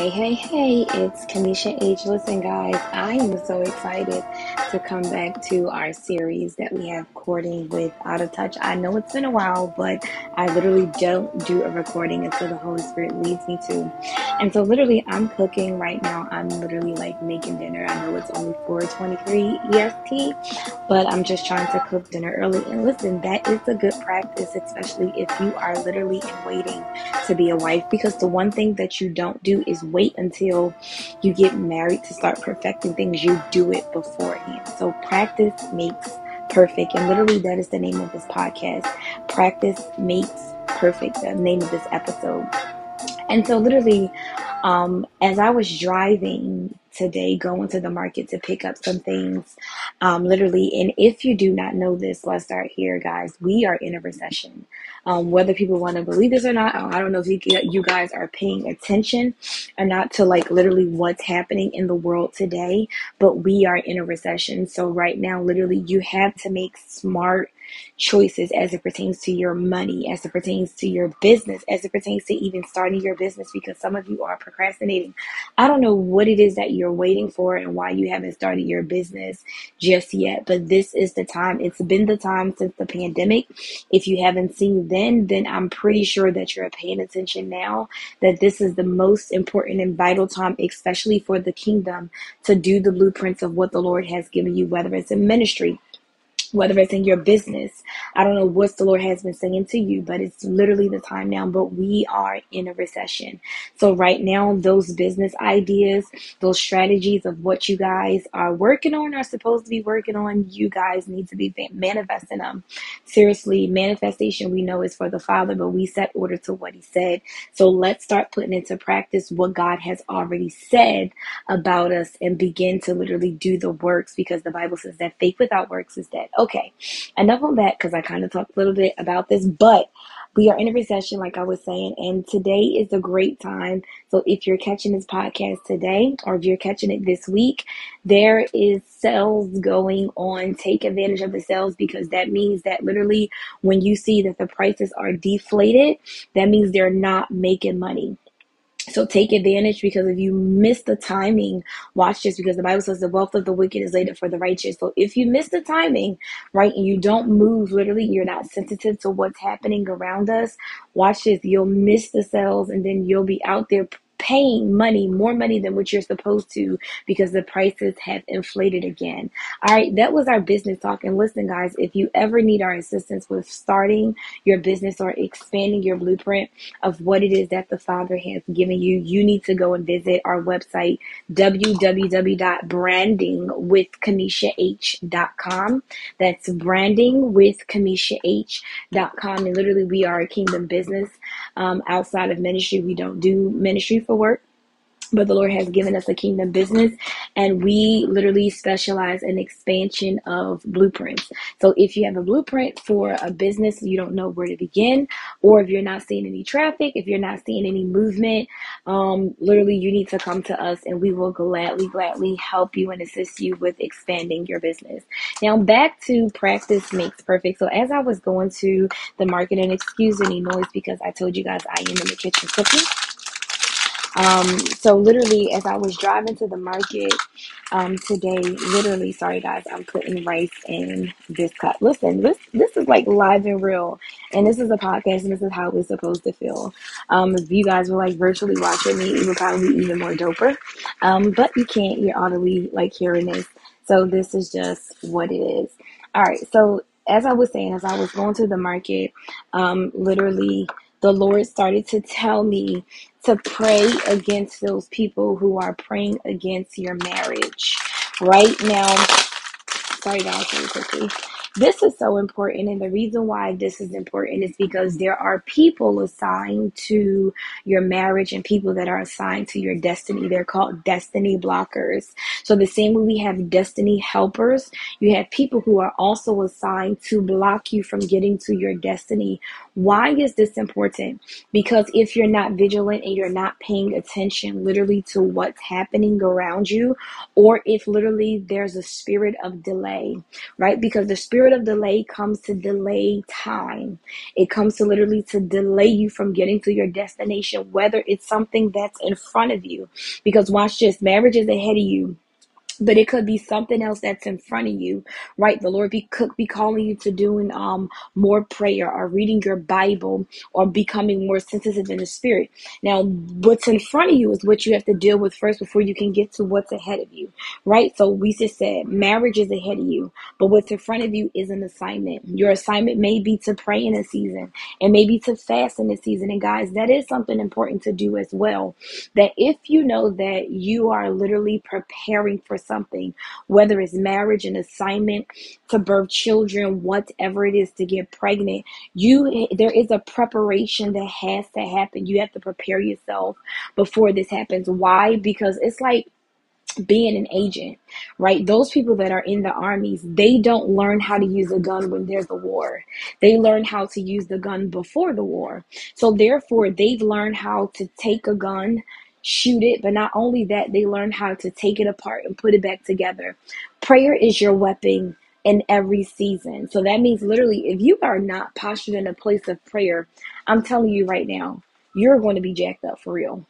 Hey, hey, hey, it's Kamisha H. Listen, guys, I am so excited to come back to our series that we have courting with Out of Touch. I know it's been a while, but I literally don't do a recording until the Holy Spirit leads me to. And so, literally, I'm cooking right now. I'm literally like making dinner. I know it's only 4:23 EST, but I'm just trying to cook dinner early. And listen, that is a good practice, especially if you are literally in waiting to be a wife, because the one thing that you don't do is wait until you get married to start perfecting things. You do it beforehand. So practice makes perfect. And literally, that is the name of this podcast. Practice makes perfect, the name of this episode. And so, literally, um, as I was driving today, going to the market to pick up some things, um, literally, and if you do not know this, let's start here, guys. We are in a recession. Um, whether people want to believe this or not, I don't know if you, you guys are paying attention or not to like literally what's happening in the world today, but we are in a recession. So, right now, literally, you have to make smart choices as it pertains to your money, as it pertains to your business, as it pertains to even starting your business, because some of you are procrastinating. I don't know what it is that you're waiting for and why you haven't started your business just yet, but this is the time. It's been the time since the pandemic. If you haven't seen then, then I'm pretty sure that you're paying attention now, that this is the most important and vital time, especially for the kingdom, to do the blueprints of what the Lord has given you, whether it's in ministry whether it's in your business. I don't know what the Lord has been saying to you, but it's literally the time now. But we are in a recession. So, right now, those business ideas, those strategies of what you guys are working on, are supposed to be working on, you guys need to be manifesting them. Seriously, manifestation we know is for the Father, but we set order to what He said. So, let's start putting into practice what God has already said about us and begin to literally do the works because the Bible says that faith without works is dead. Okay, enough on that because I kind of talked a little bit about this, but we are in a recession, like I was saying, and today is a great time. So if you're catching this podcast today, or if you're catching it this week, there is sales going on. Take advantage of the sales because that means that literally when you see that the prices are deflated, that means they're not making money. So take advantage because if you miss the timing, watch this because the Bible says the wealth of the wicked is laid up for the righteous. So if you miss the timing, right, and you don't move, literally, you're not sensitive to what's happening around us, watch this. You'll miss the sales and then you'll be out there paying money, more money than what you're supposed to because the prices have inflated again. All right, that was our business talk. And listen, guys, if you ever need our assistance with starting your business or expanding your blueprint of what it is that the Father has given you, you need to go and visit our website, www.brandingwithkamishah.com. That's brandingwithkamishah.com. And literally, we are a kingdom business um, outside of ministry. We don't do ministry for work but the Lord has given us a kingdom business and we literally specialize in expansion of blueprints. So if you have a blueprint for a business, you don't know where to begin, or if you're not seeing any traffic, if you're not seeing any movement, um, literally you need to come to us and we will gladly, gladly help you and assist you with expanding your business. Now back to practice makes perfect. So as I was going to the market and excuse any noise because I told you guys I am in the kitchen cooking. Um, so literally, as I was driving to the market um, today, literally, sorry guys, I'm putting rice in this cup. Listen, this this is like live and real, and this is a podcast, and this is how we're supposed to feel. Um, if you guys were like virtually watching me, it would probably be even more doper. Um, but you can't. You're audibly like hearing this, so this is just what it is. All right, so as I was saying, as I was going to the market, um, literally the Lord started to tell me to pray against those people who are praying against your marriage. Right now, sorry guys, really quickly. This is so important, and the reason why this is important is because there are people assigned to your marriage and people that are assigned to your destiny. They're called destiny blockers. So, the same way we have destiny helpers, you have people who are also assigned to block you from getting to your destiny Why is this important? Because if you're not vigilant and you're not paying attention literally to what's happening around you, or if literally there's a spirit of delay, right? Because the spirit of delay comes to delay time. It comes to literally to delay you from getting to your destination, whether it's something that's in front of you. Because watch this, marriage is ahead of you but it could be something else that's in front of you right? The lord be, could be calling you to doing um more prayer or reading your bible or becoming more sensitive in the spirit. Now what's in front of you is what you have to deal with first before you can get to what's ahead of you right? So we just said marriage is ahead of you but what's in front of you is an assignment. Your assignment may be to pray in a season and maybe to fast in a season. And guys that is something important to do as well that if you know that you are literally preparing for something, whether it's marriage, an assignment, to birth children, whatever it is to get pregnant, you there is a preparation that has to happen. You have to prepare yourself before this happens. Why? Because it's like being an agent, right? Those people that are in the armies, they don't learn how to use a gun when there's a war. They learn how to use the gun before the war. So therefore, they've learned how to take a gun, shoot it, but not only that, they learn how to take it apart and put it back together. Prayer is your weapon in every season. So that means literally if you are not postured in a place of prayer, I'm telling you right now, you're going to be jacked up for real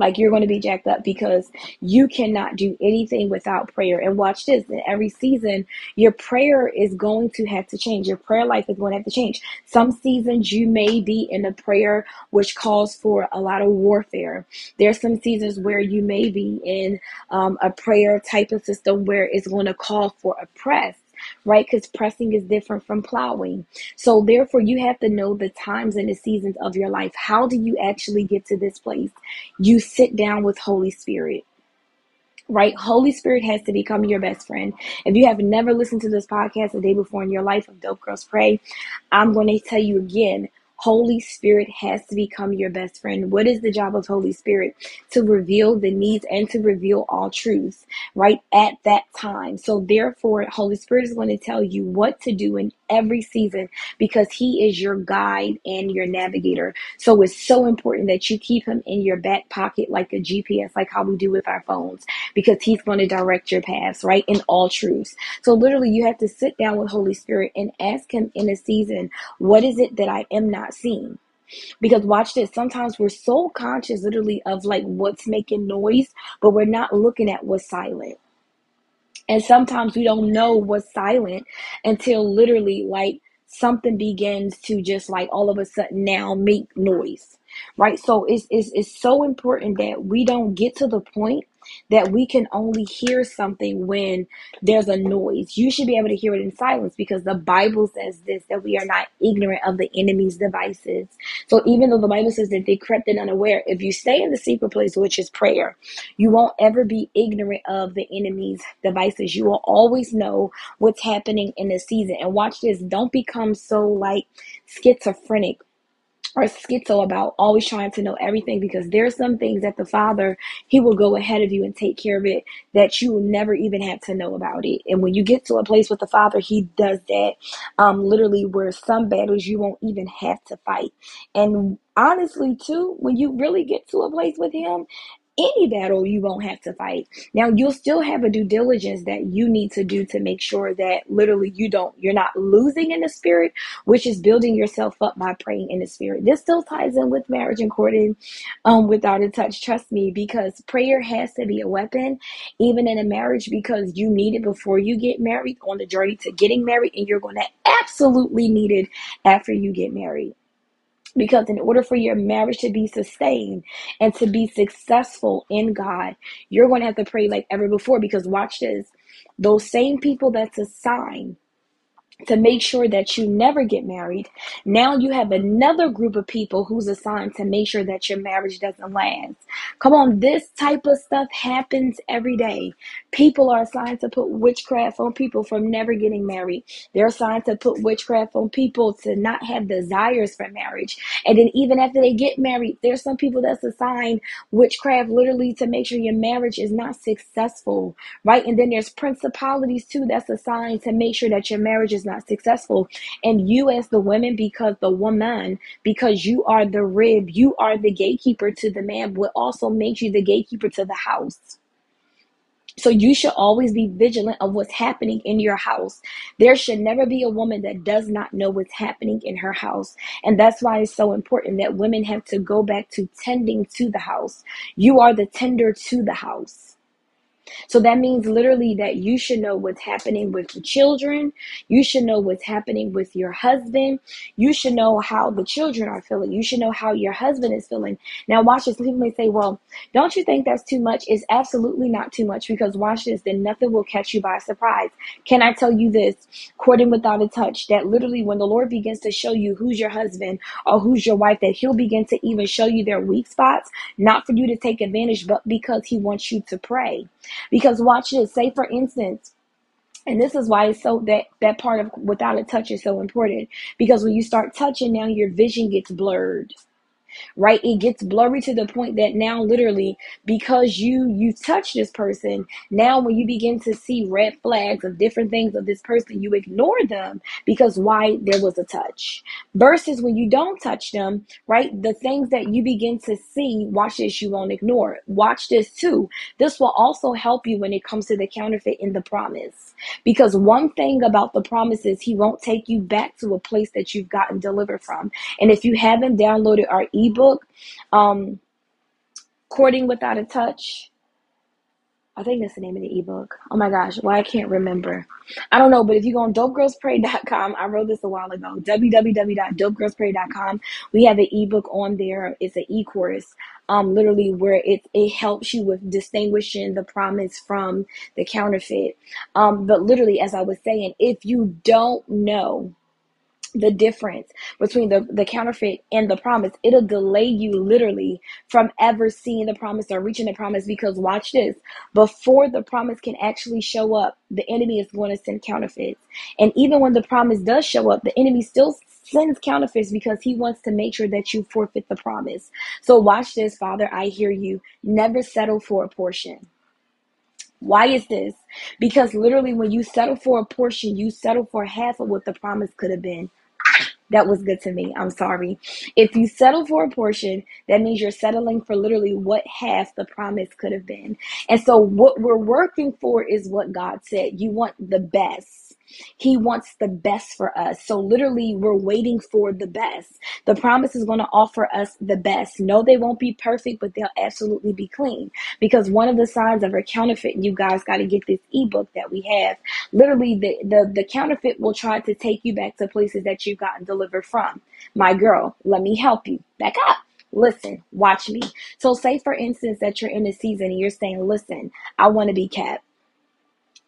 like you're going to be jacked up because you cannot do anything without prayer. And watch this in every season, your prayer is going to have to change. Your prayer life is going to have to change. Some seasons you may be in a prayer which calls for a lot of warfare. There's some seasons where you may be in um, a prayer type of system where it's going to call for a press right? Because pressing is different from plowing. So, therefore, you have to know the times and the seasons of your life. How do you actually get to this place? You sit down with Holy Spirit right? Holy Spirit has to become your best friend. If you have never listened to this podcast a day before in your life of Dope Girlz Pray, I'm going to tell you again Holy Spirit has to become your best friend. What is the job of Holy Spirit? To reveal the needs and to reveal all truths, right? At that time. So therefore, Holy Spirit is going to tell you what to do in every season because he is your guide and your navigator. So it's so important that you keep him in your back pocket like a GPS, like how we do with our phones, because he's going to direct your paths, right? In all truths. So literally you have to sit down with Holy Spirit and ask him in a season, what is it that I am not not seen. Because watch this, sometimes we're so conscious literally of like what's making noise, but we're not looking at what's silent. And sometimes we don't know what's silent until literally like something begins to just like all of a sudden now make noise. Right. So it's, it's, it's so important that we don't get to the point that we can only hear something when there's a noise. You should be able to hear it in silence because the Bible says this that we are not ignorant of the enemy's devices. So even though the Bible says that they crept in unaware, if you stay in the secret place, which is prayer, you won't ever be ignorant of the enemy's devices. You will always know what's happening in the season. And watch this, don't become so like schizophrenic or schizo about always trying to know everything because there's some things that the father he will go ahead of you and take care of it that you will never even have to know about it. And when you get to a place with the father he does that um literally where some battles you won't even have to fight. And honestly too when you really get to a place with him any battle you won't have to fight. Now you'll still have a due diligence that you need to do to make sure that literally you don't you're not losing in the spirit, which is building yourself up by praying in the spirit. This still ties in with marriage and courting um without a touch. Trust me, because prayer has to be a weapon, even in a marriage, because you need it before you get married on the journey to getting married, and you're gonna absolutely need it after you get married. Because in order for your marriage to be sustained and to be successful in God, you're going to have to pray like ever before. Because watch this those same people that's assigned to make sure that you never get married. Now you have another group of people who's assigned to make sure that your marriage doesn't last. Come on, this type of stuff happens every day. People are assigned to put witchcraft on people from never getting married. They're assigned to put witchcraft on people to not have desires for marriage. And then even after they get married, there's some people that's assigned witchcraft literally to make sure your marriage is not successful, right? And then there's principalities too that's assigned to make sure that your marriage is not successful. And you, as the women, because the woman, because you are the rib, you are the gatekeeper to the man, will also makes you the gatekeeper to the house. So you should always be vigilant of what's happening in your house. There should never be a woman that does not know what's happening in her house. And that's why it's so important that women have to go back to tending to the house. You are the tender to the house. So that means literally that you should know what's happening with the children. You should know what's happening with your husband. You should know how the children are feeling. You should know how your husband is feeling. Now, watch this. People may say, well, don't you think that's too much? It's absolutely not too much because watch this, then nothing will catch you by surprise. Can I tell you this? Courting without a touch, that literally when the Lord begins to show you who's your husband or who's your wife, that He'll begin to even show you their weak spots, not for you to take advantage, but because He wants you to pray. Because watch this, say for instance, and this is why it's so that that part of without a touch is so important. Because when you start touching now your vision gets blurred right? It gets blurry to the point that now literally because you you touch this person now when you begin to see red flags of different things of this person you ignore them because why? There was a touch. Versus when you don't touch them right? The things that you begin to see watch this you won't ignore. Watch this too. This will also help you when it comes to the counterfeit in the promise. Because one thing about the promise is he won't take you back to a place that you've gotten delivered from. And if you haven't downloaded our ebook, um, Courting Without a Touch. I think that's the name of the ebook. Oh my gosh, why I can't remember. I don't know, but if you go on dopegirlzpray.com, I wrote this a while ago. www.dopegirlzpray.com. We have an ebook on there. It's an e-course, um, literally where it it helps you with distinguishing the promise from the counterfeit. Um, but literally, as I was saying, if you don't know the difference between the, the counterfeit and the promise. It'll delay you literally from ever seeing the promise or reaching the promise because watch this. Before the promise can actually show up, the enemy is going to send counterfeits. And even when the promise does show up, the enemy still sends counterfeits because he wants to make sure that you forfeit the promise. So watch this, Father. I hear you. Never settle for a portion. Why is this? Because literally, when you settle for a portion, you settle for half of what the promise could have been that was good to me. I'm sorry. If you settle for a portion, that means you're settling for literally what half the promise could have been. And so, what we're working for is what God said. You want the best. He wants the best for us. So literally, we're waiting for the best. The promise is going to offer us the best. No, they won't be perfect, but they'll absolutely be clean. Because one of the signs of a counterfeit, you guys got to get this ebook that we have. Literally, the, the, the counterfeit will try to take you back to places that you've gotten delivered from. My girl, let me help you. Back up listen, watch me. So, say for instance that you're in a season and you're saying, listen, I want to be kept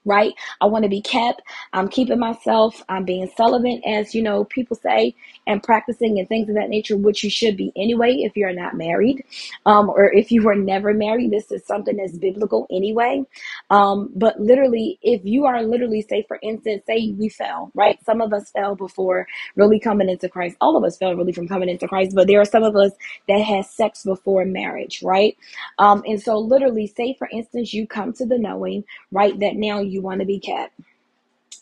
right? I want to be kept. I'm keeping myself. I'm being celibate, as you know, people say, and practicing and things of that nature, which you should be anyway if you're not married, um, or if you were never married. This is something that's biblical anyway. Um, but literally, if you are literally, say, for instance, say we fell, right? Some of us fell before really coming into Christ. All of us fell really from coming into Christ, but there are some of us that had sex before marriage, right? Um, and so, literally, say, for instance, you come to the knowing, right, that now you want to be kept.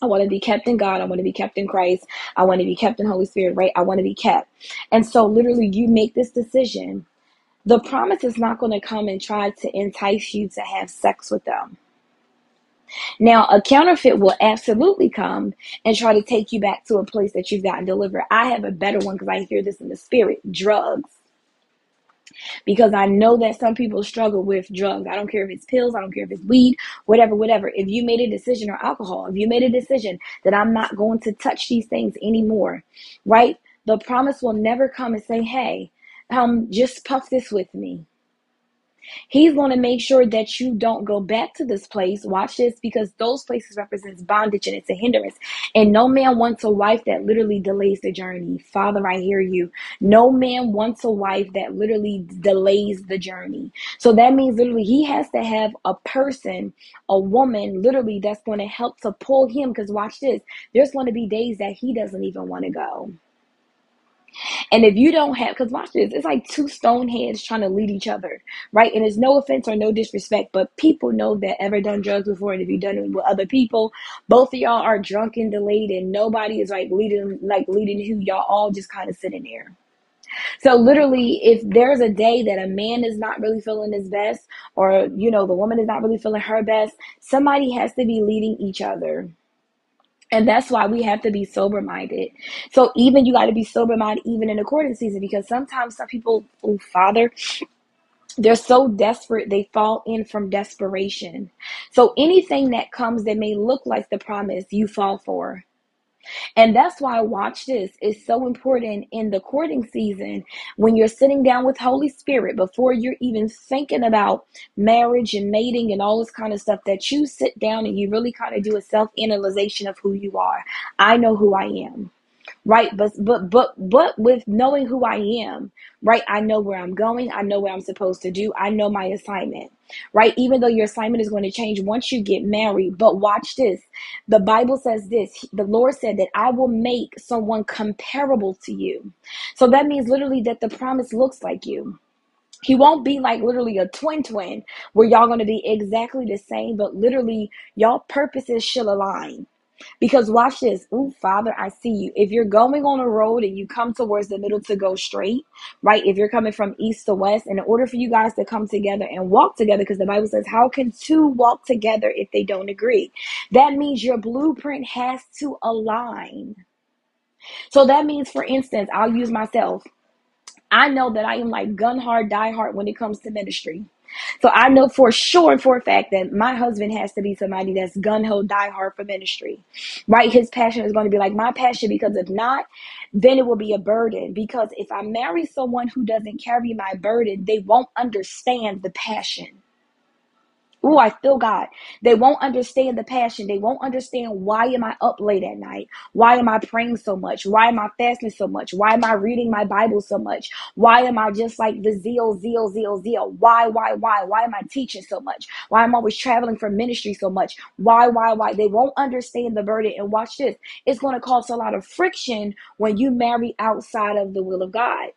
I want to be kept in God. I want to be kept in Christ. I want to be kept in Holy Spirit, right? I want to be kept. And so, literally, you make this decision. The promise is not going to come and try to entice you to have sex with them. Now, a counterfeit will absolutely come and try to take you back to a place that you've gotten delivered. I have a better one because I hear this in the spirit drugs because I know that some people struggle with drugs. I don't care if it's pills, I don't care if it's weed, whatever, whatever. If you made a decision or alcohol, if you made a decision that I'm not going to touch these things anymore, right? The promise will never come and say, hey, um, just puff this with me. He's going to make sure that you don't go back to this place. Watch this because those places represents bondage and it's a hindrance. And no man wants a wife that literally delays the journey. Father, I hear you. No man wants a wife that literally delays the journey. So that means literally he has to have a person, a woman, literally that's going to help to pull him. Because watch this, there's going to be days that he doesn't even want to go. And if you don't have, because watch this, it's like two stone heads trying to lead each other, right? And it's no offense or no disrespect, but people know that ever done drugs before, and if you've done it with other people, both of y'all are drunk and delayed, and nobody is like leading, like leading who y'all all just kind of sitting there. So literally, if there's a day that a man is not really feeling his best, or you know, the woman is not really feeling her best, somebody has to be leading each other. And that's why we have to be sober minded. So even you got to be sober minded even in the courting season because sometimes some people, oh Father, they're so desperate they fall in from desperation. So anything that comes that may look like the promise, you fall for. And that's why I watch this is so important in the courting season when you're sitting down with Holy Spirit before you're even thinking about marriage and mating and all this kind of stuff that you sit down and you really kind of do a self-analyzation of who you are. I know who I am right but but but but with knowing who i am right i know where i'm going i know what i'm supposed to do i know my assignment right? Even though your assignment is going to change once you get married but watch this. The bible says this the lord said that i will make someone comparable to you. So that means literally that the promise looks like you. He won't be like literally a twin twin where y'all to be exactly the same but literally y'all purposes shall align because watch this. Ooh, Father, I see you. If you're going on a road and you come towards the middle to go straight, right? If you're coming from east to west, in order for you guys to come together and walk together, because the Bible says, How can two walk together if they don't agree? That means your blueprint has to align. So that means, for instance, I'll use myself. I know that I am like gun hard, die hard when it comes to ministry. So I know for sure and for a fact that my husband has to be somebody that's gun ho, die hard for ministry, right? His passion is going to be like my passion because if not, then it will be a burden. Because if I marry someone who doesn't carry my burden, they won't understand the passion. Oh, I feel God. They won't understand the passion. They won't understand why am I up late at night? Why am I praying so much? Why am I fasting so much? Why am I reading my Bible so much? Why am I just like the zeal, zeal, zeal, zeal? Why, why, why? Why am I teaching so much? Why am I always traveling for ministry so much? Why, why, why? They won't understand the burden. And watch this. It's going to cause a lot of friction when you marry outside of the will of God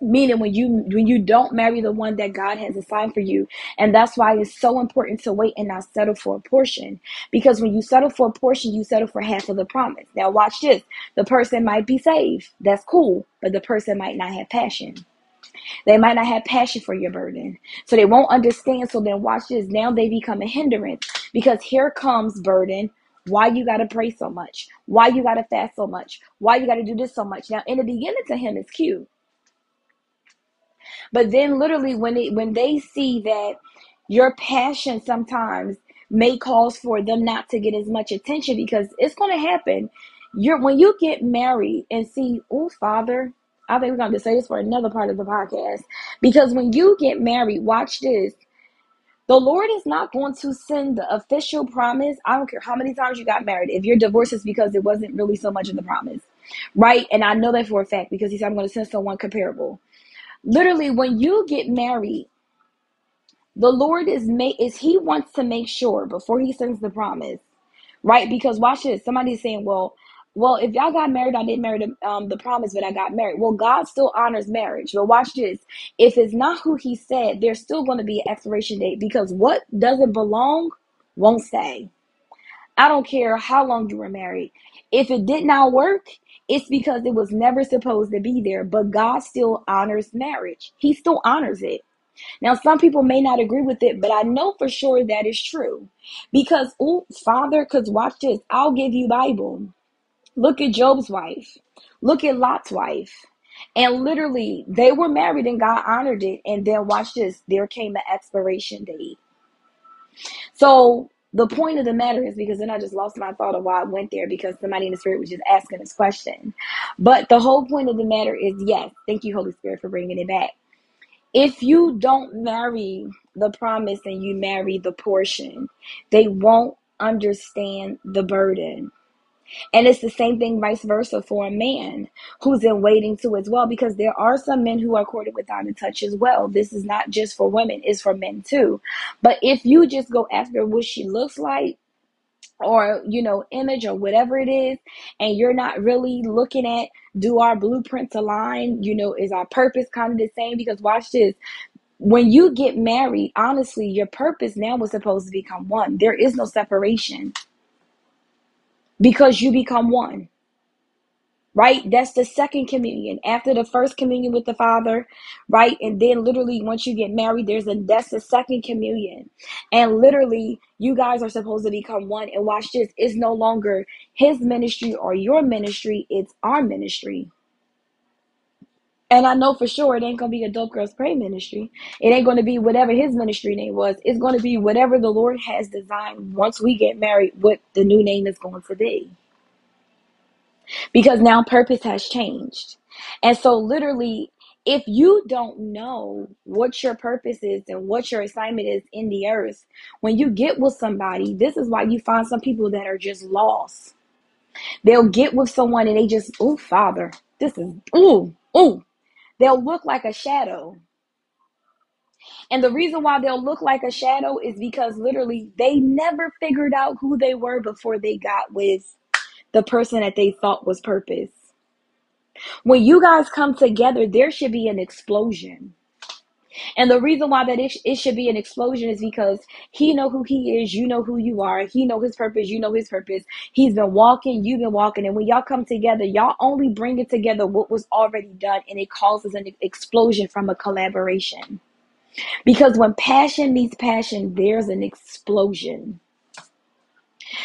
meaning when you when you don't marry the one that god has assigned for you. And that's why it's so important to wait and not settle for a portion. Because when you settle for a portion you settle for half of the promise. Now watch this. The person might be saved. That's cool. But the person might not have passion. They might not have passion for your burden. So they won't understand. So then watch this. Now they become a hindrance. Because here comes burden. Why you got to pray so much? Why you got to fast so much? Why you got to do this so much? Now in the beginning to him it's cute but then literally when it when they see that your passion sometimes may cause for them not to get as much attention because it's going to happen. You're when you get married and see, oh, father, I think we're to say this for another part of the podcast because when you get married, watch this. The Lord is not going to send the official promise. I don't care how many times you got married. If your divorce is because it wasn't really so much of the promise, right? And I know that for a fact because He said, I'm going to send someone comparable. Literally, when you get married, the Lord is make is He wants to make sure before He sends the promise, right? Because watch this. Somebody's saying, "Well, well, if y'all got married, I didn't marry the, um, the promise, but I got married." Well, God still honors marriage. But watch this. If it's not who He said, there's still going to be an expiration date because what doesn't belong won't stay. I don't care how long you were married. If it did not work, it's because it was never supposed to be there, but God still honors marriage. He still honors it. Now, some people may not agree with it, but I know for sure that is true. Because, oh, Father, because watch this, I'll give you Bible. Look at Job's wife. Look at Lot's wife. And literally, they were married and God honored it. And then watch this, there came an expiration date. So the point of the matter is because then I just lost my thought of why I went there because somebody in the spirit was just asking this question. But the whole point of the matter is yes, thank you, Holy Spirit, for bringing it back. If you don't marry the promise and you marry the portion, they won't understand the burden. And it's the same thing vice versa for a man who's in waiting too as well, because there are some men who are courted without a touch as well. This is not just for women, it's for men too. But if you just go after what she looks like, or you know image or whatever it is and you're not really looking at do our blueprints align? You know is our purpose kind of the same? Because watch this. When you get married honestly your purpose now was supposed to become one. There is no separation because you become one right? That's the second communion after the first communion with the Father, right? And then literally once you get married, there's a that's the second communion, and literally you guys are supposed to become one. And watch this: it's no longer his ministry or your ministry; it's our ministry. And I know for sure it ain't gonna be a Dope Girlz Pray ministry. It ain't gonna be whatever his ministry name was. It's gonna be whatever the Lord has designed once we get married, what the new name is going to be because now purpose has changed. And so, literally, if you don't know what your purpose is and what your assignment is in the earth, when you get with somebody, this is why you find some people that are just lost. They'll get with someone and they just, oh, Father, this is, oh, oh. They'll look like a shadow. And the reason why they'll look like a shadow is because literally they never figured out who they were before they got with the person that they thought was purpose. When you guys come together, there should be an explosion. And the reason why that it, it should be an explosion is because he know who he is, you know who you are. He know his purpose, you know his purpose. He's been walking, you've been walking, and when y'all come together, y'all only bring it together what was already done, and it causes an explosion from a collaboration. Because when passion meets passion, there's an explosion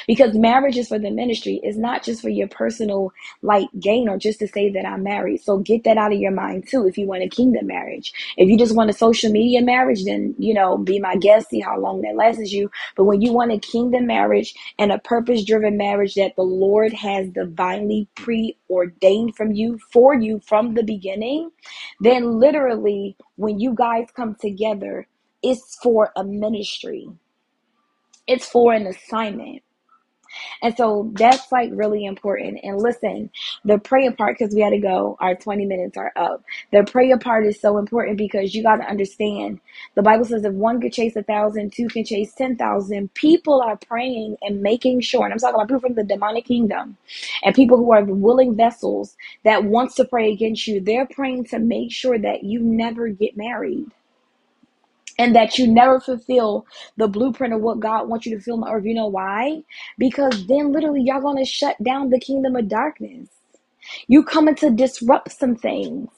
because marriage is for the ministry. It's not just for your personal like gain or just to say that i'm married. So get that out of your mind too if you want a kingdom marriage. If you just want a social media marriage then you know be my guest see how long that lasts you. But when you want a kingdom marriage and a purpose driven marriage that the lord has divinely preordained from you for you from the beginning then literally when you guys come together it's for a ministry. It's for an assignment and so that's like really important. And listen, the prayer part, because we had to go, our 20 minutes are up. The prayer part is so important because you got to understand the Bible says if one could chase a thousand, two can chase 10,000. People are praying and making sure, and I'm talking about people from the demonic kingdom and people who are willing vessels that wants to pray against you. They're praying to make sure that you never get married and that you never fulfill the blueprint of what God wants you to fulfill. Or you know why? Because then literally y'all gonna shut down the kingdom of darkness. You coming to disrupt some things.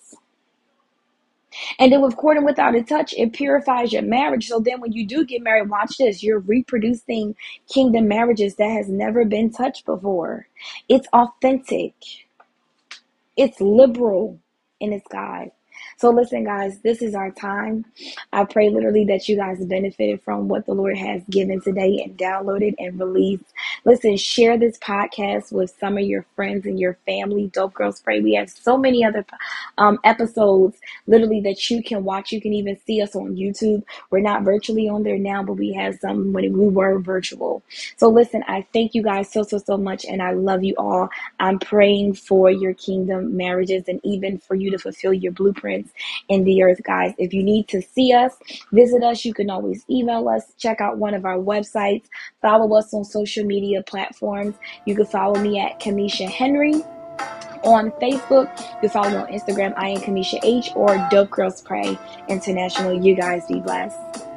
And then with courting without a touch, it purifies your marriage. So then when you do get married, watch this. You're reproducing kingdom marriages that has never been touched before. It's authentic. It's liberal in its guise. So listen, guys, this is our time. I pray literally that you guys benefited from what the Lord has given today and downloaded and released. Listen, share this podcast with some of your friends and your family. Dope Girlz Pray. We have so many other um, episodes literally that you can watch. You can even see us on YouTube. We're not virtually on there now, but we have some when we were virtual. So listen, I thank you guys so, so, so much, and I love you all. I'm praying for your kingdom marriages and even for you to fulfill your blueprints in the earth, guys. If you need to see us, visit us. You can always email us, check out one of our websites, follow us on social media platforms. You can follow me at Kamisha Henry on Facebook. You can follow me on Instagram. I am Kamisha H or Dope Girlz Pray International. You guys be blessed.